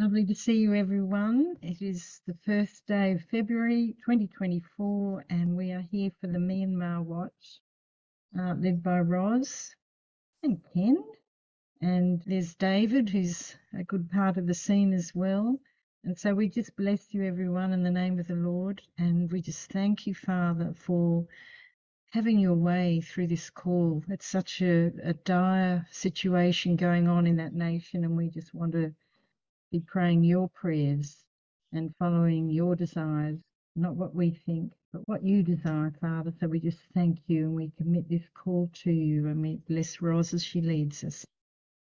Lovely to see you, everyone. It is the first day of February 2024, and we are here for the Myanmar Watch, uh, led by Roz and Ken. And there's David, who's a good part of the scene as well. And so we just bless you, everyone, in the name of the Lord. And we just thank you, Father, for having your way through this call. It's such a, a dire situation going on in that nation, and we just want to be praying your prayers and following your desires, not what we think, but what you desire, Father. So we just thank you and we commit this call to you and we bless Roz as she leads us.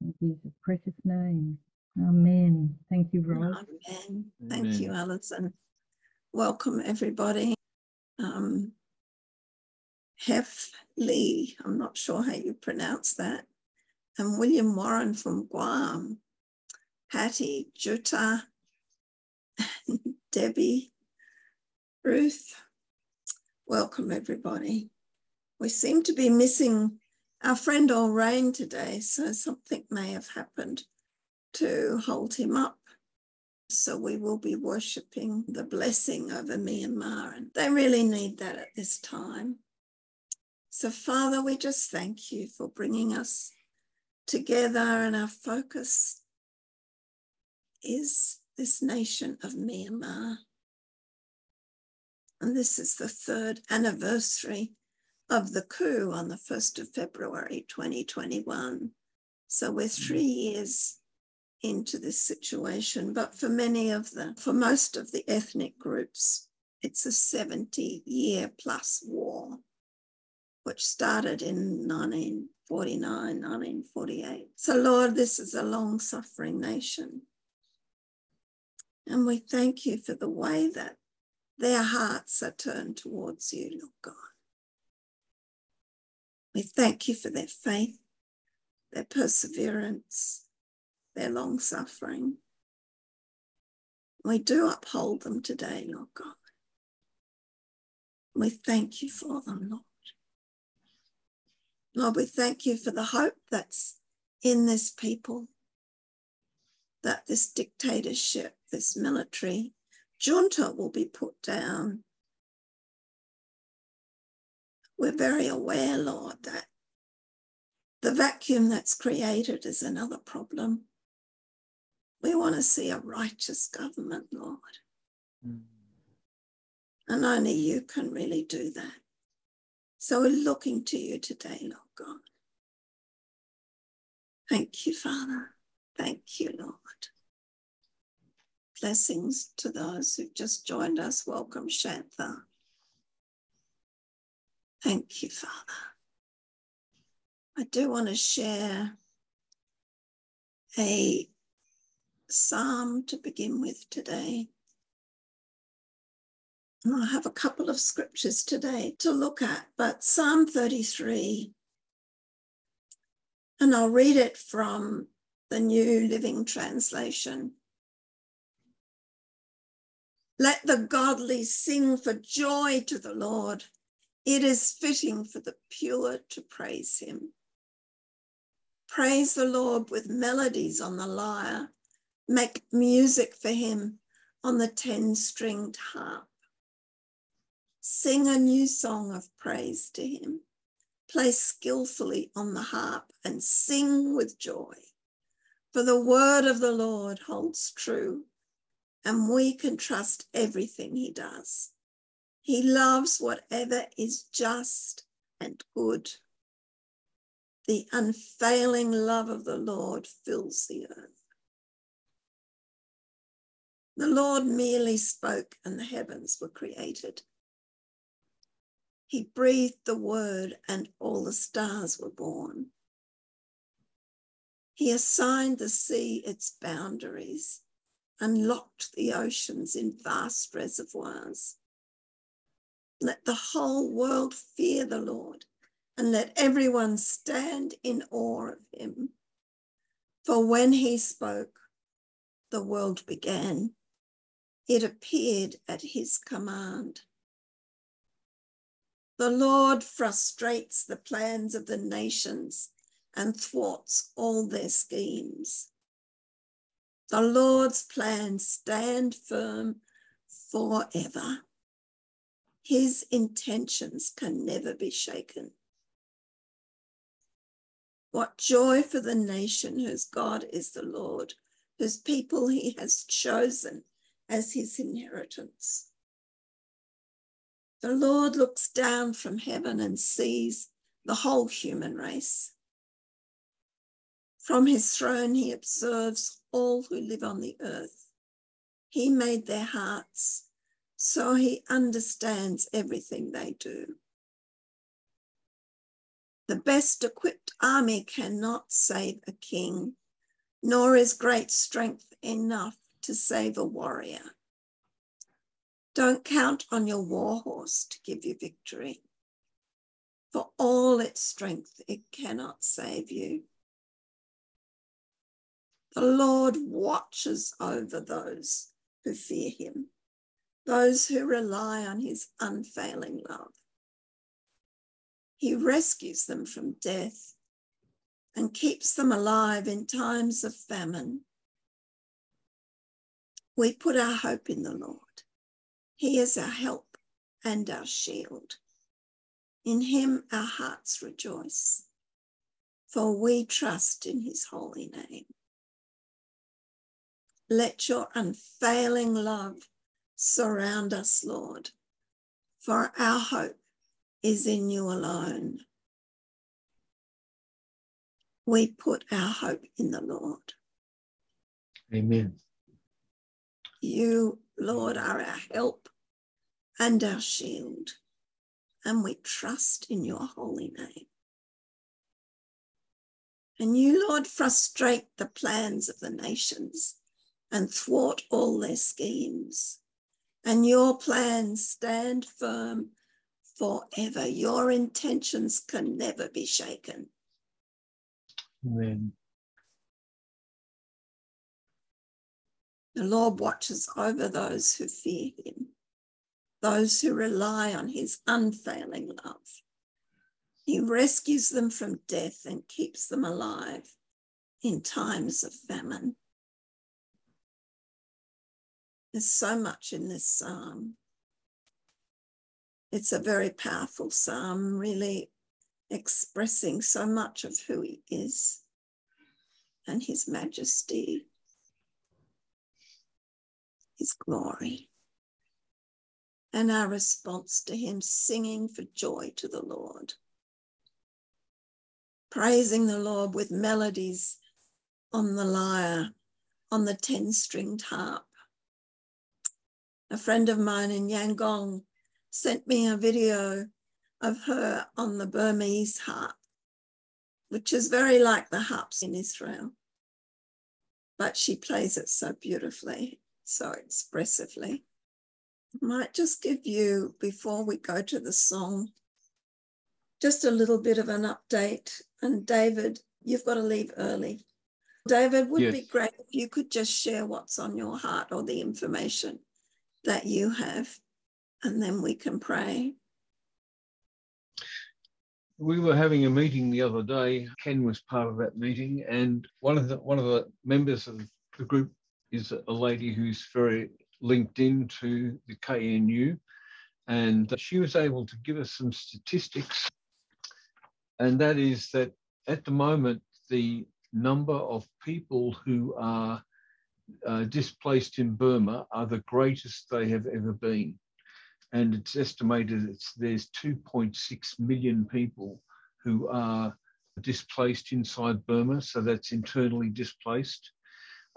In Jesus' precious name. Amen. Thank you, Roz. Amen. Thank Amen. you, Alison. Welcome, everybody. Um, Hef Lee, I'm not sure how you pronounce that, and William Warren from Guam. Patty, Jutta, Debbie, Ruth. Welcome, everybody. We seem to be missing our friend Rain today, so something may have happened to hold him up. So we will be worshipping the blessing over Myanmar, and they really need that at this time. So, Father, we just thank you for bringing us together and our focus is this nation of Myanmar. And this is the third anniversary of the coup on the 1st of February 2021. So we're mm. three years into this situation, but for many of the, for most of the ethnic groups, it's a 70 year plus war, which started in 1949, 1948. So, Lord, this is a long suffering nation. And we thank you for the way that their hearts are turned towards you, Lord God. We thank you for their faith, their perseverance, their long suffering. We do uphold them today, Lord God. We thank you for them, Lord. Lord, we thank you for the hope that's in this people, that this dictatorship this military junta will be put down. We're very aware, Lord, that the vacuum that's created is another problem. We want to see a righteous government, Lord. Mm. And only you can really do that. So we're looking to you today, Lord God. Thank you, Father. Thank you, Lord. Blessings to those who've just joined us. Welcome, Shantha. Thank you, Father. I do want to share a psalm to begin with today. And I have a couple of scriptures today to look at, but Psalm 33, and I'll read it from the New Living Translation. Let the godly sing for joy to the Lord. It is fitting for the pure to praise him. Praise the Lord with melodies on the lyre. Make music for him on the 10 stringed harp. Sing a new song of praise to him. Play skillfully on the harp and sing with joy. For the word of the Lord holds true and we can trust everything he does. He loves whatever is just and good. The unfailing love of the Lord fills the earth. The Lord merely spoke, and the heavens were created. He breathed the word, and all the stars were born. He assigned the sea its boundaries unlocked the oceans in vast reservoirs. Let the whole world fear the Lord and let everyone stand in awe of him. For when he spoke, the world began. It appeared at his command. The Lord frustrates the plans of the nations and thwarts all their schemes. The Lord's plans stand firm forever. His intentions can never be shaken. What joy for the nation whose God is the Lord, whose people he has chosen as his inheritance. The Lord looks down from heaven and sees the whole human race. From his throne, he observes all who live on the earth. He made their hearts, so he understands everything they do. The best equipped army cannot save a king, nor is great strength enough to save a warrior. Don't count on your war horse to give you victory. For all its strength, it cannot save you. The Lord watches over those who fear him, those who rely on his unfailing love. He rescues them from death and keeps them alive in times of famine. We put our hope in the Lord. He is our help and our shield. In him our hearts rejoice, for we trust in his holy name. Let your unfailing love surround us, Lord, for our hope is in you alone. We put our hope in the Lord. Amen. You, Lord, are our help and our shield, and we trust in your holy name. And you, Lord, frustrate the plans of the nations and thwart all their schemes. And your plans stand firm forever. Your intentions can never be shaken. Amen. The Lord watches over those who fear him, those who rely on his unfailing love. He rescues them from death and keeps them alive in times of famine. There's so much in this psalm. It's a very powerful psalm, really expressing so much of who he is and his majesty his glory. And our response to him singing for joy to the Lord, praising the Lord with melodies on the lyre, on the 10 stringed harp. A friend of mine in Yangon sent me a video of her on the Burmese harp, which is very like the harps in Israel, but she plays it so beautifully so expressively. I might just give you, before we go to the song, just a little bit of an update. And David, you've got to leave early. David, would yes. be great if you could just share what's on your heart or the information that you have, and then we can pray. We were having a meeting the other day. Ken was part of that meeting, and one of the one of the members of the group is a lady who's very linked into the KNU, and she was able to give us some statistics. And that is that at the moment, the number of people who are uh, displaced in Burma are the greatest they have ever been. And it's estimated that there's 2.6 million people who are displaced inside Burma, so that's internally displaced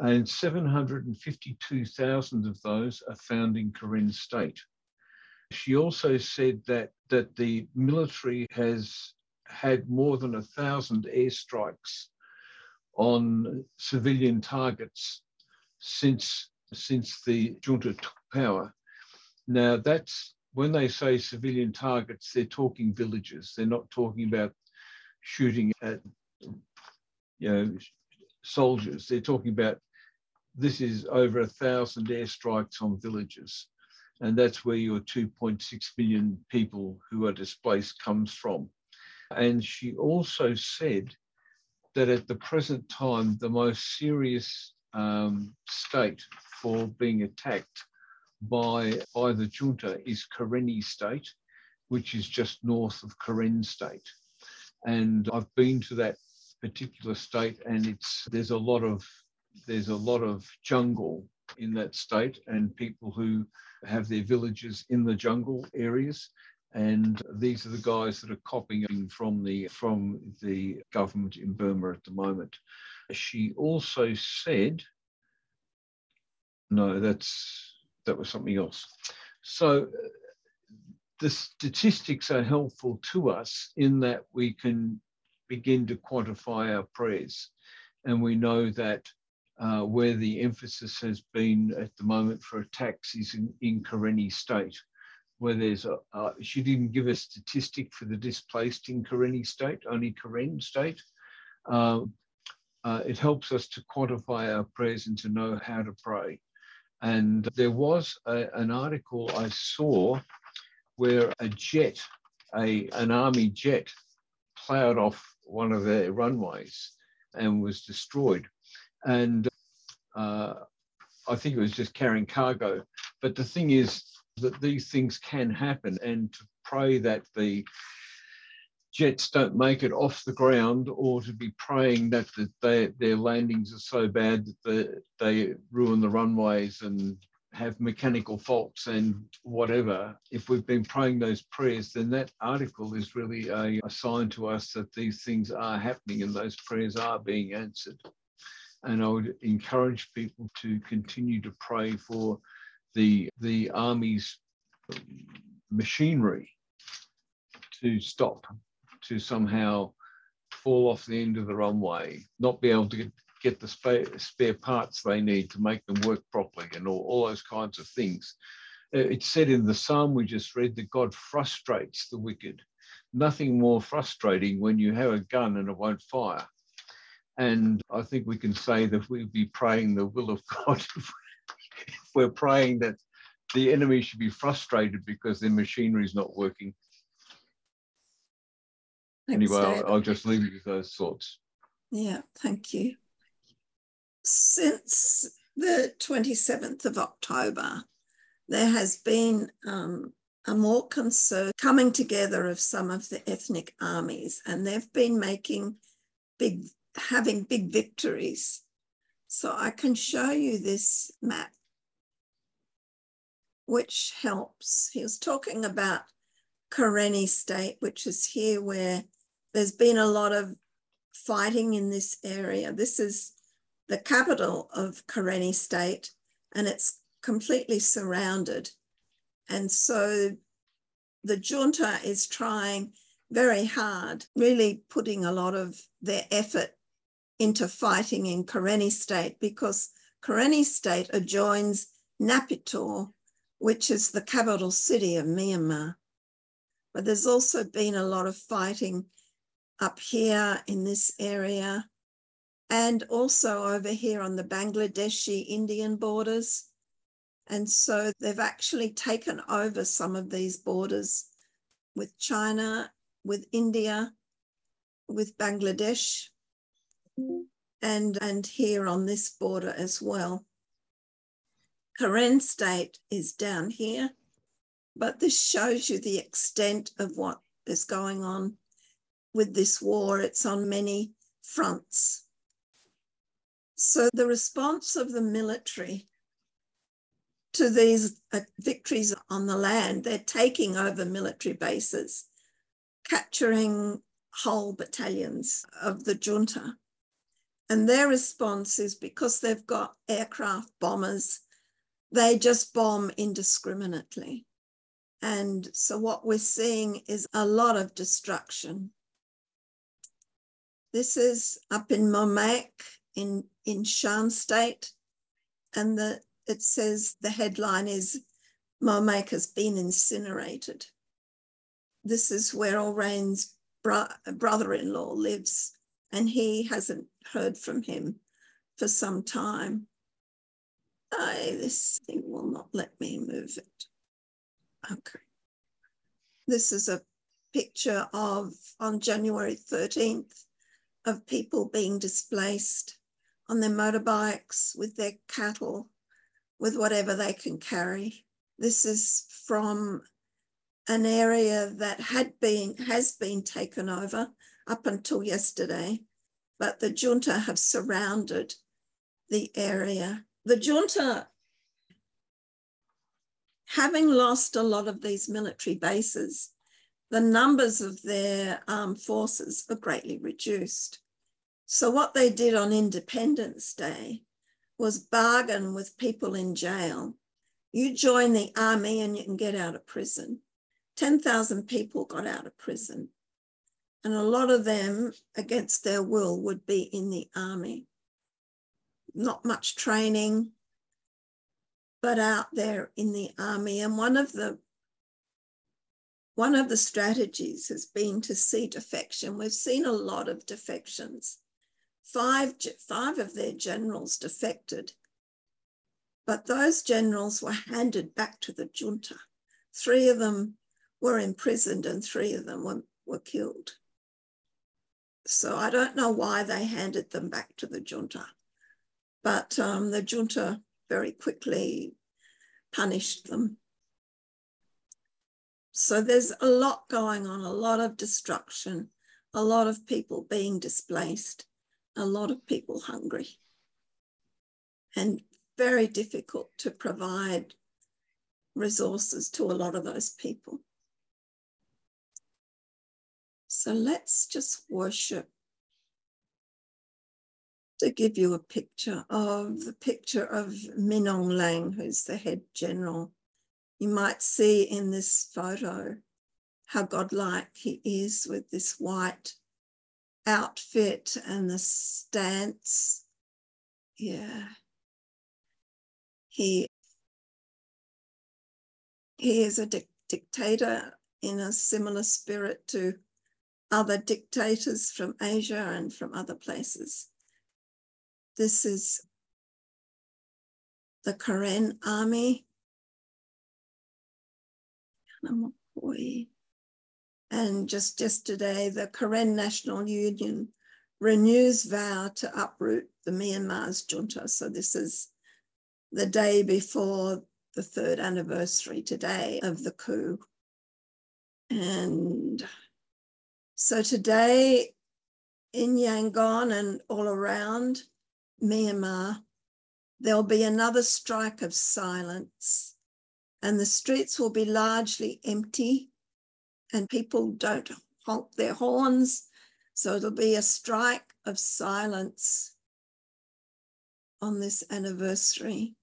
and 752,000 of those are found in Karen State. She also said that, that the military has had more than a thousand airstrikes on civilian targets since, since the junta took power. Now, that's when they say civilian targets, they're talking villages. They're not talking about shooting at you know soldiers. They're talking about this is over a thousand airstrikes on villages. And that's where your 2.6 million people who are displaced comes from. And she also said that at the present time, the most serious um, state for being attacked by, by the junta is Karenni state, which is just north of Karen state. And I've been to that particular state and it's there's a lot of there's a lot of jungle in that state and people who have their villages in the jungle areas and these are the guys that are copying from the from the government in Burma at the moment. She also said, no, that's that was something else. So the statistics are helpful to us in that we can begin to quantify our prayers, and we know that uh, where the emphasis has been at the moment for attacks is in, in Karenni state, where there's a, uh, she didn't give a statistic for the displaced in Karenni state, only Karen state. Uh, uh, it helps us to quantify our prayers and to know how to pray. And there was a, an article I saw where a jet, a, an army jet, plowed off one of their runways and was destroyed. And uh, I think it was just carrying cargo. But the thing is that these things can happen, and to pray that the jets don't make it off the ground, or to be praying that the, they, their landings are so bad that the, they ruin the runways and have mechanical faults and whatever, if we've been praying those prayers, then that article is really a, a sign to us that these things are happening and those prayers are being answered. And I would encourage people to continue to pray for the, the Army's machinery to stop, to somehow fall off the end of the runway, not be able to get, get the spare, parts they need to make them work properly and all, all those kinds of things. Uh, it's said in the psalm we just read that God frustrates the wicked. Nothing more frustrating when you have a gun and it won't fire. And I think we can say that we'd be praying the will of God if we're praying that the enemy should be frustrated because their machinery is not working. Anyway. I'll, I'll just leave you with those thoughts. Yeah, thank you. Since the 27th of October, there has been um, a more concern coming together of some of the ethnic armies, and they've been making big having big victories. So I can show you this map, which helps. He was talking about Karenni State, which is here where there's been a lot of fighting in this area. This is the capital of Karenni State, and it's completely surrounded. And so the junta is trying very hard, really putting a lot of their effort into fighting in Karenni State because Karenni State adjoins Naypyidaw, which is the capital city of Myanmar. But there's also been a lot of fighting up here in this area and also over here on the Bangladeshi Indian borders. And so they've actually taken over some of these borders with China, with India, with Bangladesh, and, and here on this border as well. Karen state is down here, but this shows you the extent of what is going on with this war. It's on many fronts. So the response of the military to these uh, victories on the land, they're taking over military bases, capturing whole battalions of the junta. And their response is because they've got aircraft bombers, they just bomb indiscriminately. And so what we're seeing is a lot of destruction. This is up in Momaik in, in Shan State. And the, it says the headline is Momaik has been incinerated. This is where Orain's bro- brother-in-law lives and he hasn't heard from him for some time. I, this thing will not let me move it. Okay. This is a picture of on January 13th of people being displaced on their motorbikes, with their cattle, with whatever they can carry. This is from an area that had been has been taken over up until yesterday, but the junta have surrounded the area. The junta, having lost a lot of these military bases, the numbers of their armed forces are greatly reduced. So, what they did on Independence Day was bargain with people in jail. You join the army and you can get out of prison. 10,000 people got out of prison. And a lot of them, against their will, would be in the army. Not much training, but out there in the army. And one of the one of the strategies has been to see defection. We've seen a lot of defections Five, five of their generals defected, but those generals were handed back to the junta. Three of them were imprisoned and three of them were, were killed. So I don't know why they handed them back to the junta, but um, the junta very quickly punished them. So there's a lot going on, a lot of destruction, a lot of people being displaced a lot of people hungry and very difficult to provide resources to a lot of those people. So let's just worship to give you a picture of the picture of Min Lang, who's the head general. You might see in this photo how godlike he is with this white outfit and the stance. Yeah. He he is a di- dictator in a similar spirit to other dictators from Asia and from other places. This is the Karen army. And just yesterday, the Karen National Union renews vow to uproot the Myanmar's junta. So this is the day before the third anniversary today of the coup. And so today in Yangon and all around Myanmar, there'll be another strike of silence and the streets will be largely empty and people don't honk their horns. So it'll be a strike of silence on this anniversary.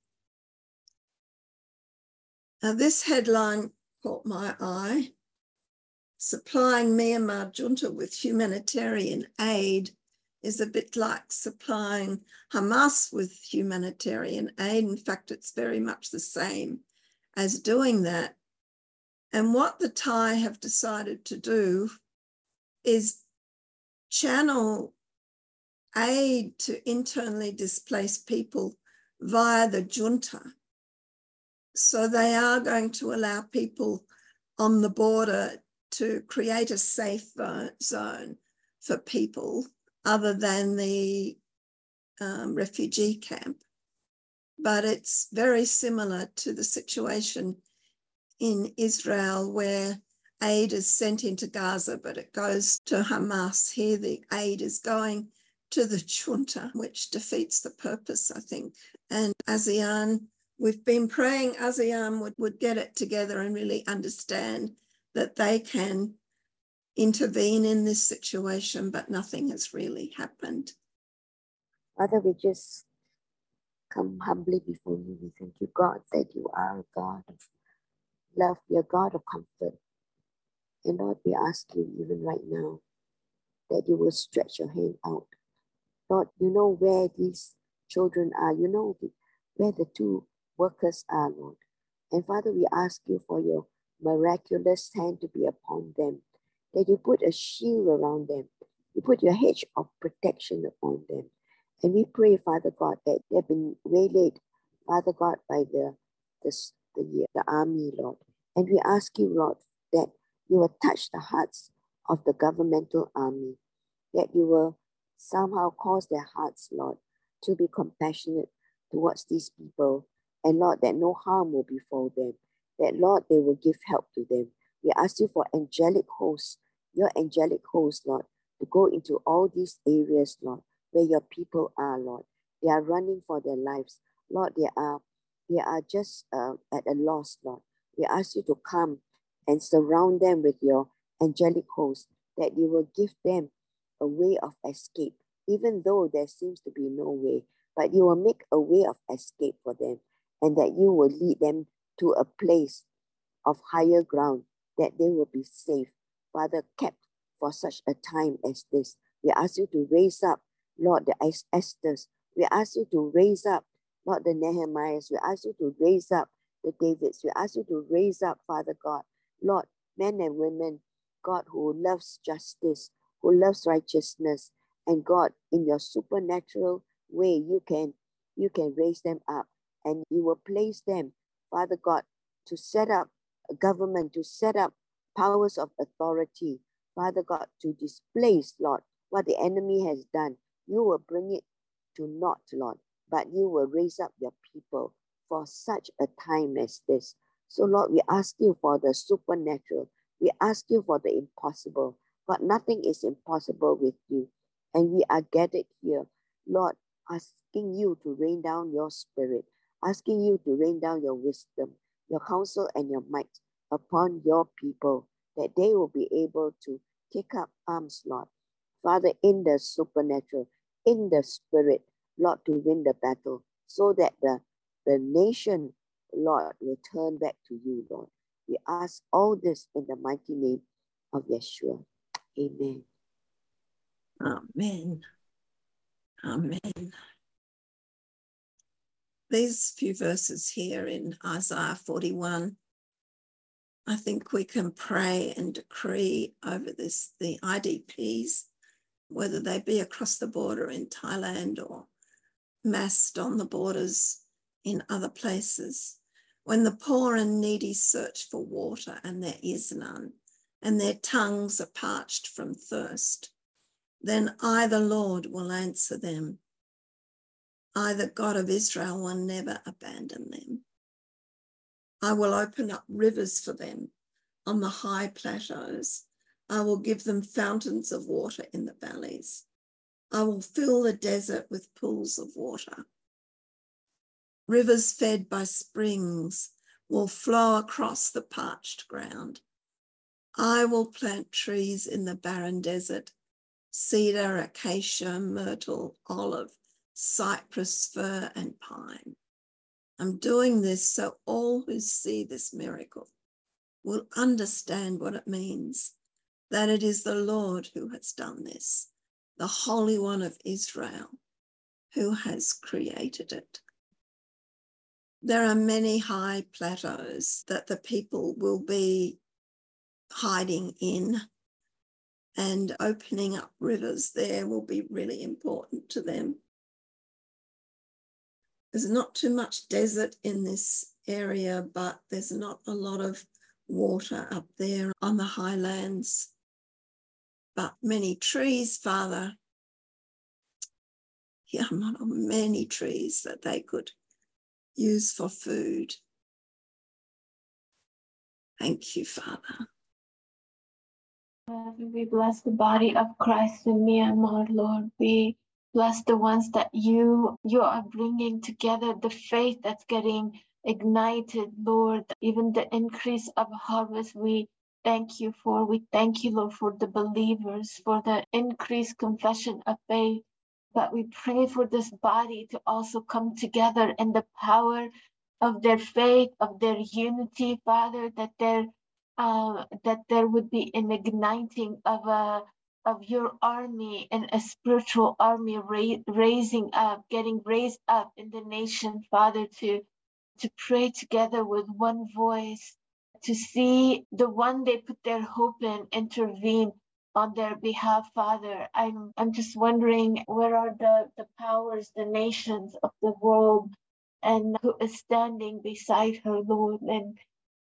Now, this headline caught my eye supplying Myanmar junta with humanitarian aid is a bit like supplying Hamas with humanitarian aid. In fact, it's very much the same as doing that. And what the Thai have decided to do is channel aid to internally displaced people via the junta. So they are going to allow people on the border to create a safe zone for people other than the um, refugee camp. But it's very similar to the situation in Israel where aid is sent into Gaza, but it goes to Hamas. Here, the aid is going to the junta, which defeats the purpose, I think. And ASEAN, we've been praying ASEAN would, would get it together and really understand that they can intervene in this situation, but nothing has really happened. Father, we just come humbly before you. We thank you, God, that you are a God of love, you're God of comfort. And Lord, we ask you even right now that you will stretch your hand out. Lord, you know where these children are. You know where the two workers are, Lord. And Father, we ask you for your miraculous hand to be upon them, that you put a shield around them, you put your hedge of protection upon them. And we pray, Father God, that they've been waylaid, Father God, by the, the, the, the army, Lord. And we ask you, Lord, that you will touch the hearts of the governmental army, that you will somehow cause their hearts, Lord, to be compassionate towards these people. And Lord, that no harm will befall them. That Lord, they will give help to them. We ask you for angelic hosts, your angelic hosts, Lord, to go into all these areas, Lord, where your people are, Lord. They are running for their lives. Lord, they are they are just uh, at a loss, Lord. We ask you to come and surround them with your angelic host, that you will give them a way of escape, even though there seems to be no way, but you will make a way of escape for them, and that you will lead them to a place of higher ground, that they will be safe, Father, kept for such a time as this. We ask you to raise up, Lord, the Esthers. We ask you to raise up, Lord, the Nehemiahs. We ask you to raise up the Davids. We ask you to raise up, Father God, Lord, men and women, God, who loves justice, who loves righteousness, and God, in your supernatural way, you can you can raise them up and you will place them, Father God, to set up a government, to set up powers of authority, Father God, to displace, Lord, what the enemy has done. You will bring it to naught, Lord, but you will raise up your people for such a time as this. So, Lord, we ask you for the supernatural. We ask you for the impossible, but nothing is impossible with you. And we are gathered here, Lord, asking you to rain down your spirit, asking you to rain down your wisdom, your counsel, and your might upon your people, that they will be able to take up arms, Lord. Father, in the supernatural, in the spirit, Lord, to win the battle, so that the, the nation Lord, will turn back to you, Lord. We ask all this in the mighty name of Yeshua. Amen. Amen. Amen. These few verses here in Isaiah 41, I think we can pray and decree over this, the IDPs, whether they be across the border in Thailand or massed on the borders in other places. When the poor and needy search for water and there is none, and their tongues are parched from thirst, then I, the Lord, will answer them. I, the God of Israel, will never abandon them. I will open up rivers for them on the high plateaus. I will give them fountains of water in the valleys. I will fill the desert with pools of water. Rivers fed by springs will flow across the parched ground. I will plant trees in the barren desert cedar, acacia, myrtle, olive, cypress, fir, and pine. I'm doing this so all who see this miracle will understand what it means that it is the Lord who has done this, the Holy One of Israel who has created it. There are many high plateaus that the people will be hiding in, and opening up rivers there will be really important to them. There's not too much desert in this area, but there's not a lot of water up there on the highlands, but many trees, Father. Yeah, many trees that they could use for food. Thank you, Father. we bless the body of Christ in Myanmar, Lord. We bless the ones that you you are bringing together, the faith that's getting ignited, Lord. Even the increase of harvest, we thank you for. We thank you, Lord, for the believers, for the increased confession of faith but we pray for this body to also come together in the power of their faith, of their unity, Father, that there uh, that there would be an igniting of a of your army and a spiritual army ra- raising up, getting raised up in the nation, Father, to to pray together with one voice, to see the one they put their hope in intervene on their behalf, Father. I'm I'm just wondering where are the, the powers, the nations of the world, and who is standing beside her, Lord. And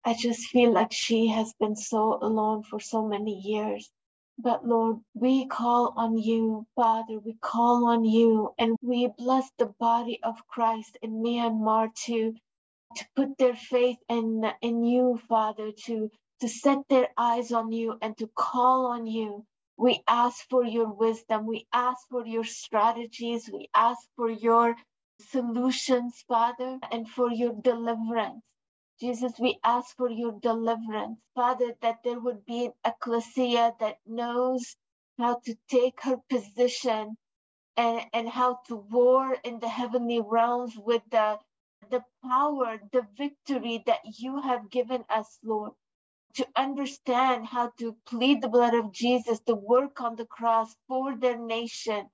I just feel like she has been so alone for so many years. But Lord, we call on you, Father, we call on you, and we bless the body of Christ in Myanmar to, to put their faith in, in you, Father, to, to set their eyes on you and to call on you. We ask for your wisdom. We ask for your strategies. We ask for your solutions, Father, and for your deliverance. Jesus, we ask for your deliverance, Father, that there would be an ecclesia that knows how to take her position and, and how to war in the heavenly realms with the, the power, the victory that you have given us, Lord. To understand how to plead the blood of Jesus, to work on the cross for their nation,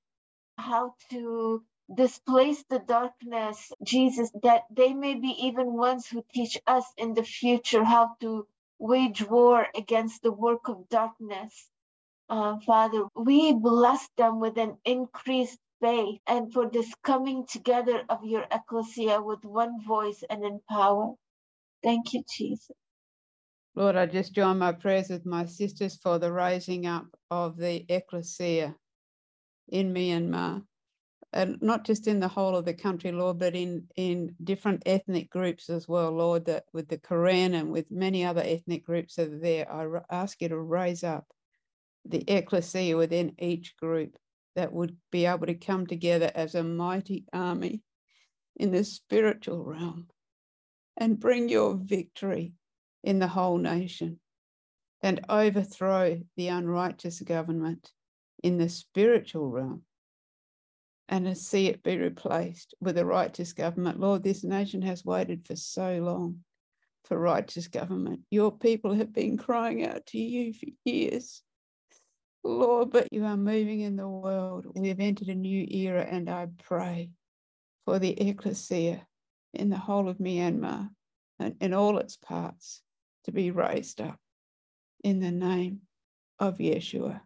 how to displace the darkness, Jesus, that they may be even ones who teach us in the future how to wage war against the work of darkness. Uh, Father, we bless them with an increased faith and for this coming together of your ecclesia with one voice and in power. Thank you, Jesus. Lord, I just join my prayers with my sisters for the raising up of the ecclesia in Myanmar and not just in the whole of the country, Lord, but in in different ethnic groups as well, Lord. That with the Karen and with many other ethnic groups are there, I ask you to raise up the ecclesia within each group that would be able to come together as a mighty army in the spiritual realm and bring your victory in the whole nation and overthrow the unrighteous government in the spiritual realm and to see it be replaced with a righteous government. Lord, this nation has waited for so long for righteous government. Your people have been crying out to you for years. Lord, but you are moving in the world. We have entered a new era, and I pray for the ecclesia in the whole of Myanmar and in all its parts to be raised up in the name of Yeshua.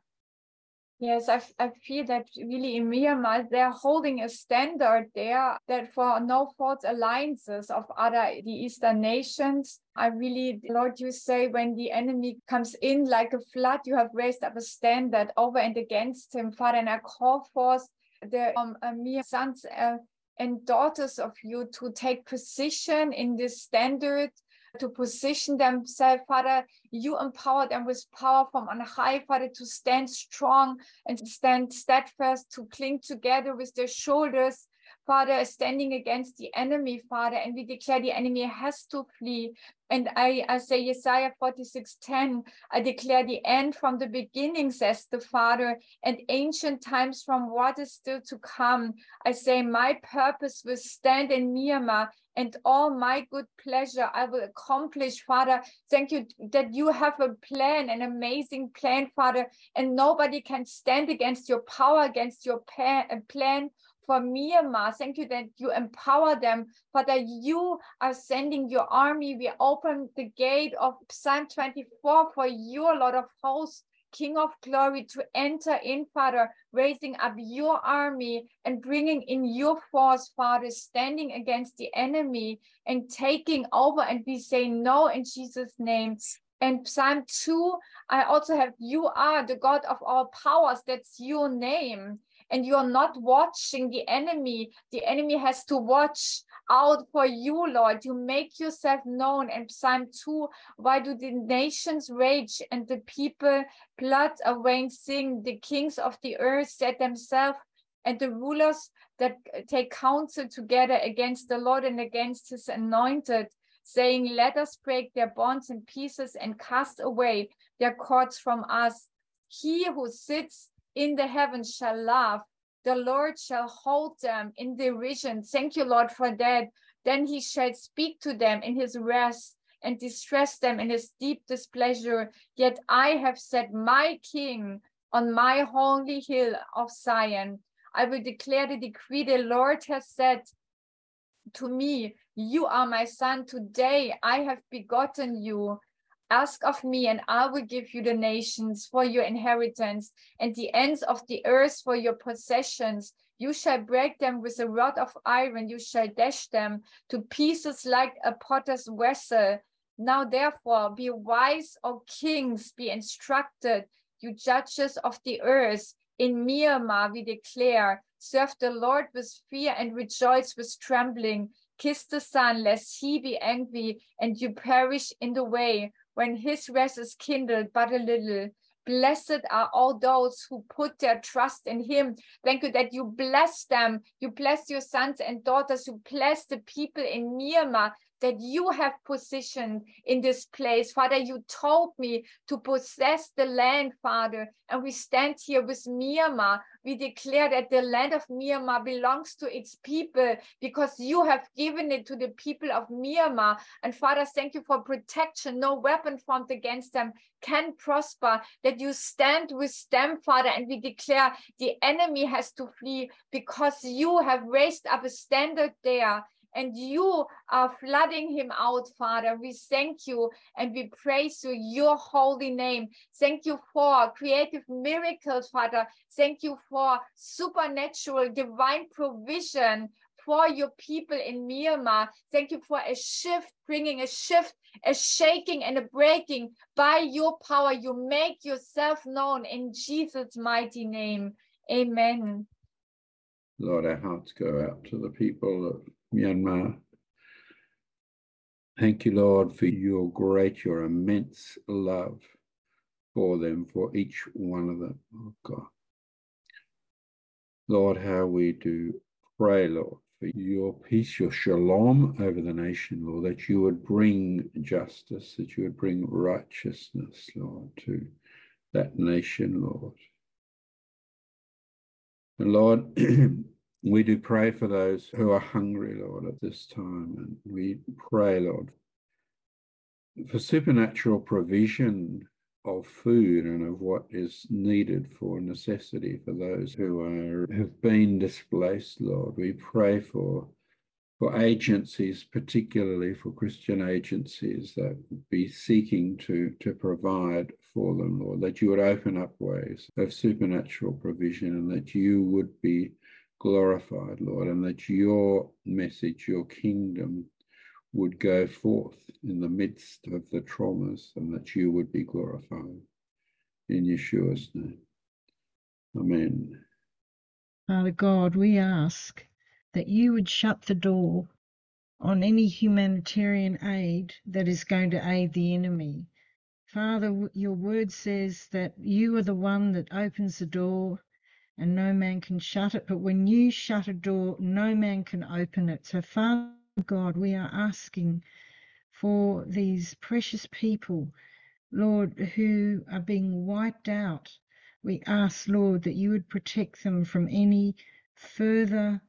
Yes, I, I feel that really in Myanmar, they're holding a standard there that for no false alliances of other the Eastern nations. I really, Lord, you say when the enemy comes in like a flood, you have raised up a standard over and against him, Father. And I call forth the um, uh, mere sons uh, and daughters of you to take position in this standard to position themselves, Father. You empower them with power from on high, Father, to stand strong and stand steadfast, to cling together with their shoulders Father, standing against the enemy, Father, and we declare the enemy has to flee. And I, I say Isaiah 46:10, I declare the end from the beginning, says the Father, and ancient times from what is still to come. I say, My purpose will stand in Myanmar, and all my good pleasure I will accomplish, Father. Thank you that you have a plan, an amazing plan, Father, and nobody can stand against your power, against your plan for Myanmar. Thank you that you empower them, Father. You are sending your army. We open the gate of Psalm 24 for you, Lord of hosts. King of glory, to enter in, Father, raising up your army and bringing in your force, Father, standing against the enemy and taking over. And we say no in Jesus' name. And Psalm 2, I also have, You are the God of all powers. That's your name and you're not watching the enemy. The enemy has to watch out for you, Lord. You make yourself known. And Psalm 2 Why do the nations rage and the people blood sing? The kings of the earth set themselves and the rulers that take counsel together against the Lord and against his anointed, saying, Let us break their bonds in pieces and cast away their cords from us. He who sits in the heavens shall laugh. The Lord shall hold them in derision. Thank you, Lord, for that. Then he shall speak to them in his rest and distress them in his deep displeasure. Yet I have set my king on my holy hill of Zion. I will declare the decree the Lord has said to me, You are my son. Today I have begotten you. Ask of me, and I will give you the nations for your inheritance, and the ends of the earth for your possessions. You shall break them with a rod of iron, you shall dash them to pieces like a potter's vessel. Now, therefore, be wise, O kings, be instructed. you judges of the earth. In Myanmar, we declare, serve the Lord with fear and rejoice with trembling. Kiss the Son, lest he be angry and you perish in the way when his wrath is kindled but a little. Blessed are all those who put their trust in him. Thank you that you bless them. You bless your sons and daughters. You bless the people in Myanmar that you have positioned in this place. Father, you told me to possess the land, Father. And we stand here with Myanmar. We declare that the land of Myanmar belongs to its people because you have given it to the people of Myanmar. And Father, thank you for protection. No weapon formed against them can prosper, that you stand with them, Father. And we declare the enemy has to flee because you have raised up a standard there and you are flooding him out, Father. We thank you and we praise you, your holy name. Thank you for creative miracles, Father. Thank you for supernatural divine provision for your people in Myanmar. Thank you for a shift, bringing a shift, a shaking and a breaking by your power. You make yourself known in Jesus' mighty name. Amen. Lord, our hearts go out to the people of Myanmar. Thank you, Lord, for your great, your immense love for them, for each one of them, oh God. Lord, how we do pray, Lord, for your peace, your shalom over the nation, Lord, that you would bring justice, that you would bring righteousness, Lord, to that nation, Lord. Lord, We do pray for those who are hungry, Lord, at this time. And we pray, Lord, for supernatural provision of food and of what is needed for necessity for those who are have been displaced, Lord. We pray for for agencies, particularly for Christian agencies that be seeking to, to provide for them, Lord, that you would open up ways of supernatural provision and that you would be glorified, Lord, and that your message, your kingdom would go forth in the midst of the traumas and that you would be glorified. In Yeshua's name. Amen. Father God, we ask that you would shut the door on any humanitarian aid that is going to aid the enemy. Father, your word says that you are the one that opens the door and no man can shut it. But when you shut a door, no man can open it. So, Father God, we are asking for these precious people, Lord, who are being wiped out. We ask, Lord, that you would protect them from any further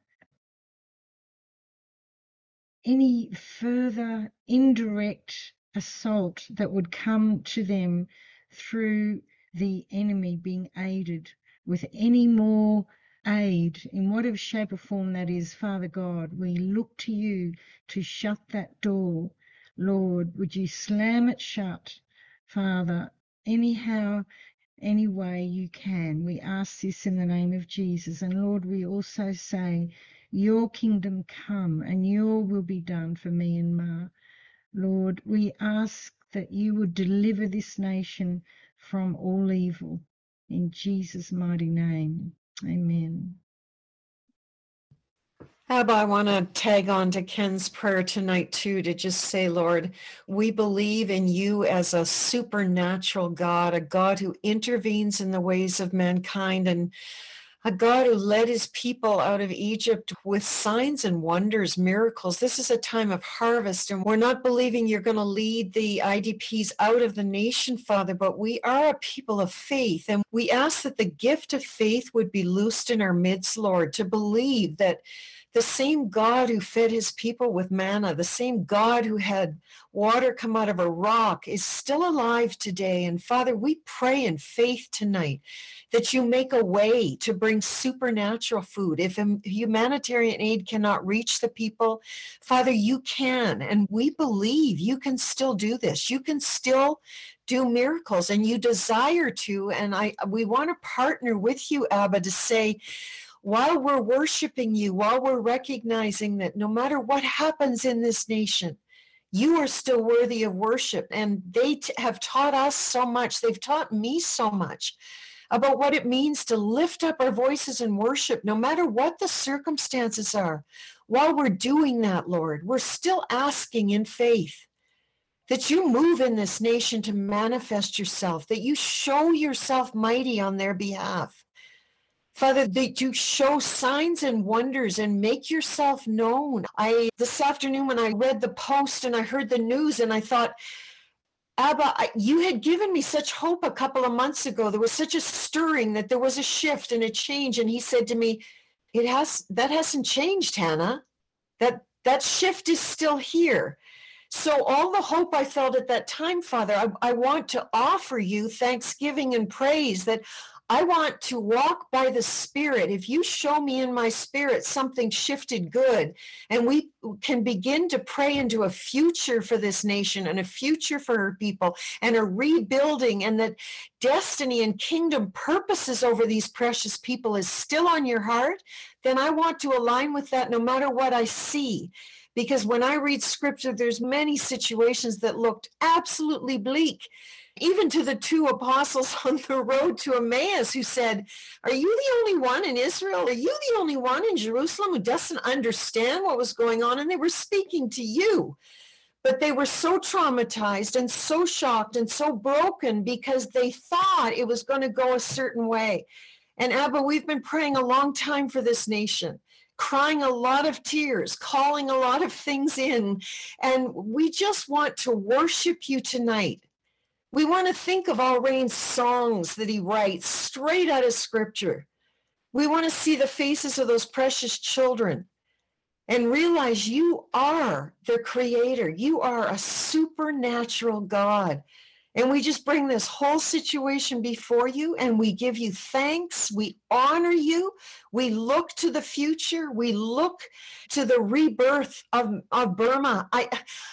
any further indirect assault that would come to them through the enemy being aided with any more aid in whatever shape or form that is, Father God, we look to you to shut that door. Lord, would you slam it shut, Father, anyhow, any way you can. We ask this in the name of Jesus. And Lord, we also say, Your kingdom come and your will be done for me and Myanmar. Lord, we ask that you would deliver this nation from all evil. In Jesus' mighty name, amen. Abba, I want to tag on to Ken's prayer tonight, too, to just say, Lord, we believe in you as a supernatural God, a God who intervenes in the ways of mankind. And a God who led his people out of Egypt with signs and wonders, miracles. This is a time of harvest, and we're not believing you're going to lead the IDPs out of the nation, Father, but we are a people of faith. And we ask that the gift of faith would be loosed in our midst, Lord, to believe that the same God who fed his people with manna, the same God who had water come out of a rock, is still alive today. And Father, we pray in faith tonight that you make a way to bring supernatural food. If humanitarian aid cannot reach the people, Father, you can. And we believe you can still do this. You can still do miracles and you desire to. And I we want to partner with you, Abba, to say, while we're worshiping you, while we're recognizing that no matter what happens in this nation, you are still worthy of worship. And they t- have taught us so much. They've taught me so much about what it means to lift up our voices in worship, no matter what the circumstances are. While we're doing that, Lord, we're still asking in faith that you move in this nation to manifest yourself, that you show yourself mighty on their behalf. Father, that you show signs and wonders and make yourself known. I this afternoon when I read the post and I heard the news and I thought, Abba, I, you had given me such hope a couple of months ago. There was such a stirring that there was a shift and a change. And he said to me, It has that hasn't changed, Hannah. That that shift is still here. So all the hope I felt at that time, Father, I, I want to offer you thanksgiving and praise that I want to walk by the Spirit. If you show me in my spirit something shifted good, and we can begin to pray into a future for this nation and a future for her people and a rebuilding, and that destiny and kingdom purposes over these precious people is still on your heart, then I want to align with that no matter what I see because when I read scripture, there's many situations that looked absolutely bleak. Even to the two apostles on the road to Emmaus who said, Are you the only one in Israel? Are you the only one in Jerusalem who doesn't understand what was going on? And they were speaking to you. But they were so traumatized and so shocked and so broken because they thought it was going to go a certain way. And Abba, we've been praying a long time for this nation crying a lot of tears, calling a lot of things in. And we just want to worship you tonight. We want to think of Al Rain's songs that he writes straight out of scripture. We want to see the faces of those precious children and realize you are the creator. You are a supernatural God. And we just bring this whole situation before you and we give you thanks. We honor you. We look to the future. We look to the rebirth of, of Burma. I,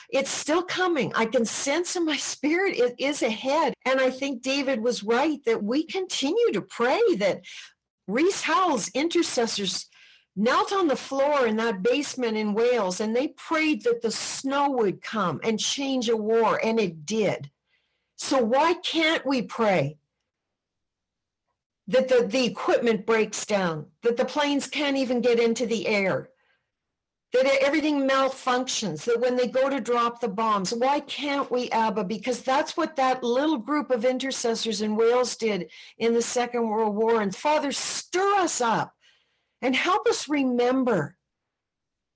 it's still coming. I can sense in my spirit it is ahead. And I think David was right that we continue to pray that Rees Howells' intercessors knelt on the floor in that basement in Wales and they prayed that the snow would come and change a war, and it did. So why can't we pray that the, the equipment breaks down, that the planes can't even get into the air, that everything malfunctions, that when they go to drop the bombs, why can't we, Abba? Because that's what that little group of intercessors in Wales did in the Second World War. And Father, stir us up and help us remember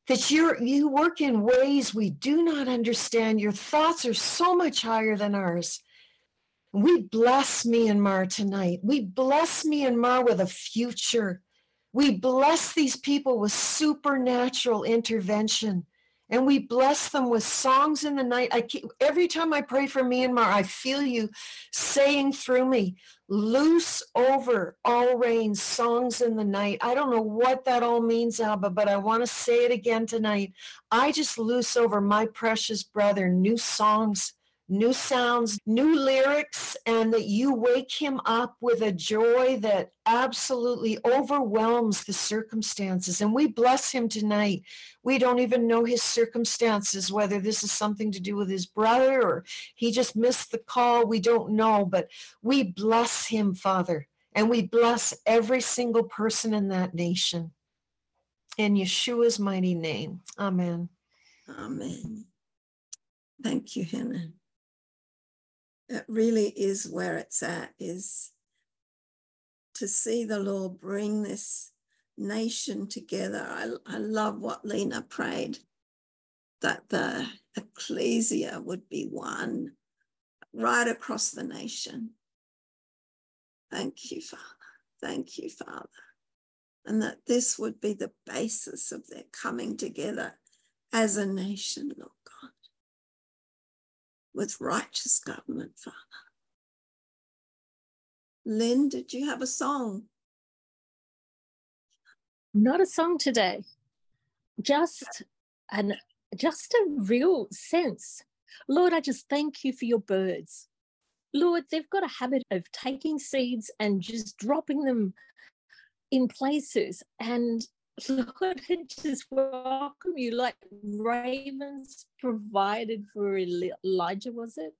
that you you work in ways we do not understand. Your thoughts are so much higher than ours. We bless Myanmar tonight. We bless Myanmar with a future. We bless these people with supernatural intervention. And we bless them with songs in the night. I keep, every time I pray for Myanmar, I feel you saying through me, loose over all Rain songs in the night. I don't know what that all means, Abba, but I want to say it again tonight. I just loose over my precious brother new songs new sounds, new lyrics, and that you wake him up with a joy that absolutely overwhelms the circumstances. And we bless him tonight. We don't even know his circumstances, whether this is something to do with his brother or he just missed the call. We don't know, but we bless him, Father, and we bless every single person in that nation. In Yeshua's mighty name. Amen. Amen. Thank you, Hannah it really is where it's at is to see the Lord bring this nation together. I, I love what Lena prayed that the ecclesia would be one right across the nation. Thank you, Father. Thank you, Father. And that this would be the basis of their coming together as a nation, Lord God with righteous government, Father. Lynn, did you have a song? Not a song today. Just an just a real sense. Lord, I just thank you for your birds. Lord, they've got a habit of taking seeds and just dropping them in places. And Lord, I just welcome you like ravens provided for Elijah, was it?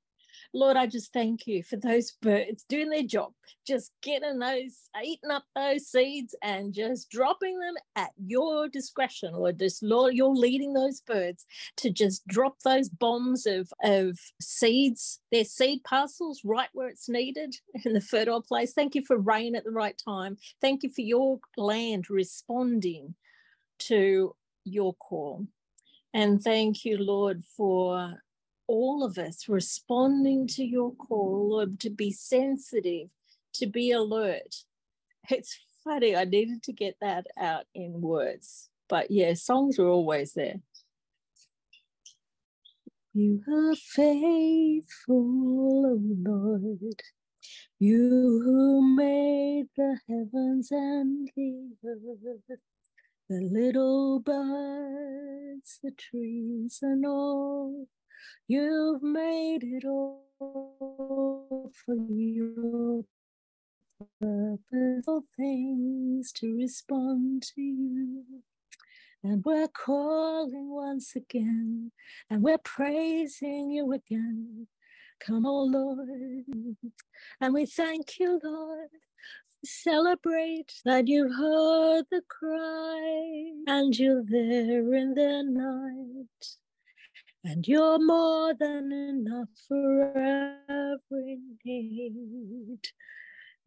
Lord, I just thank you for those birds doing their job, just getting those, eating up those seeds and just dropping them at your discretion, Lord. This Lord, you're leading those birds to just drop those bombs of, of seeds, their seed parcels right where it's needed in the fertile place. Thank you for rain at the right time. Thank you for your land responding to your call. And thank you, Lord, for all of us responding to your call, Lord, to be sensitive, to be alert. It's funny, I needed to get that out in words. But yeah, songs are always there. You are faithful, O Lord. You who made the heavens and the earth, the little birds, the trees, and all You've made it all for your purposeful things to respond to you. And we're calling once again, and we're praising you again. Come, oh Lord, and we thank you, Lord. Celebrate that you've heard the cry and you're there in the night and you're more than enough for every need.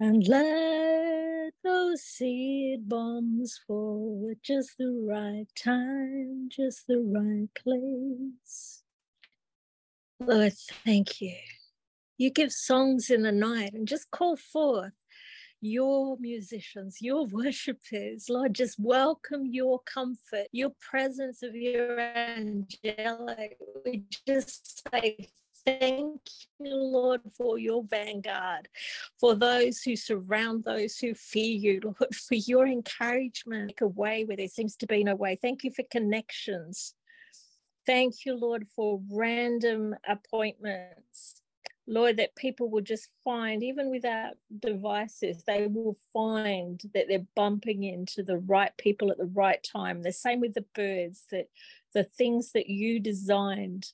And let those seed bombs fall at just the right time, just the right place. Lord, thank you. You give songs in the night and just call forth your musicians, your worshippers, Lord, just welcome your comfort, your presence of your angelic. We just say thank you, Lord, for your vanguard, for those who surround those who fear you, Lord, for your encouragement. Make a way where there seems to be no way. Thank you for connections. Thank you, Lord, for random appointments. Lord, that people will just find, even without devices, they will find that they're bumping into the right people at the right time. The same with the birds, that the things that you designed,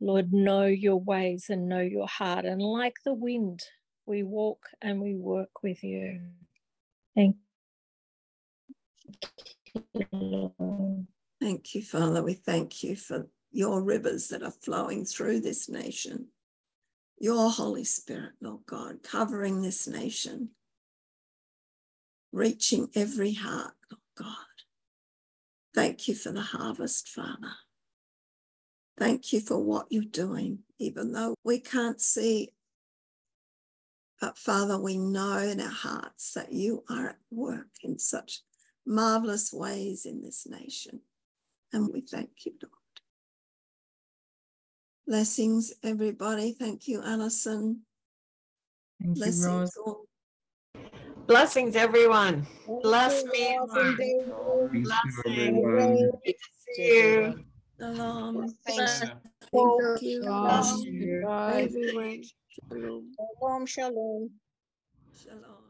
Lord, know your ways and know your heart. And like the wind, we walk and we work with you. Thank you. Thank you, Father. We thank you for your rivers that are flowing through this nation your Holy Spirit, Lord God, covering this nation, reaching every heart, Lord God. Thank you for the harvest, Father. Thank you for what you're doing, even though we can't see. But Father, we know in our hearts that you are at work in such marvelous ways in this nation. And we thank you, Lord. Blessings, everybody. Thank you, Alison. Thank Blessings you, Rose. All. Blessings, everyone. Bless me. Blessings, everyone. Good to see you. Shalom. Thanks. Thank you. Bye. Shalom, shalom. Shalom.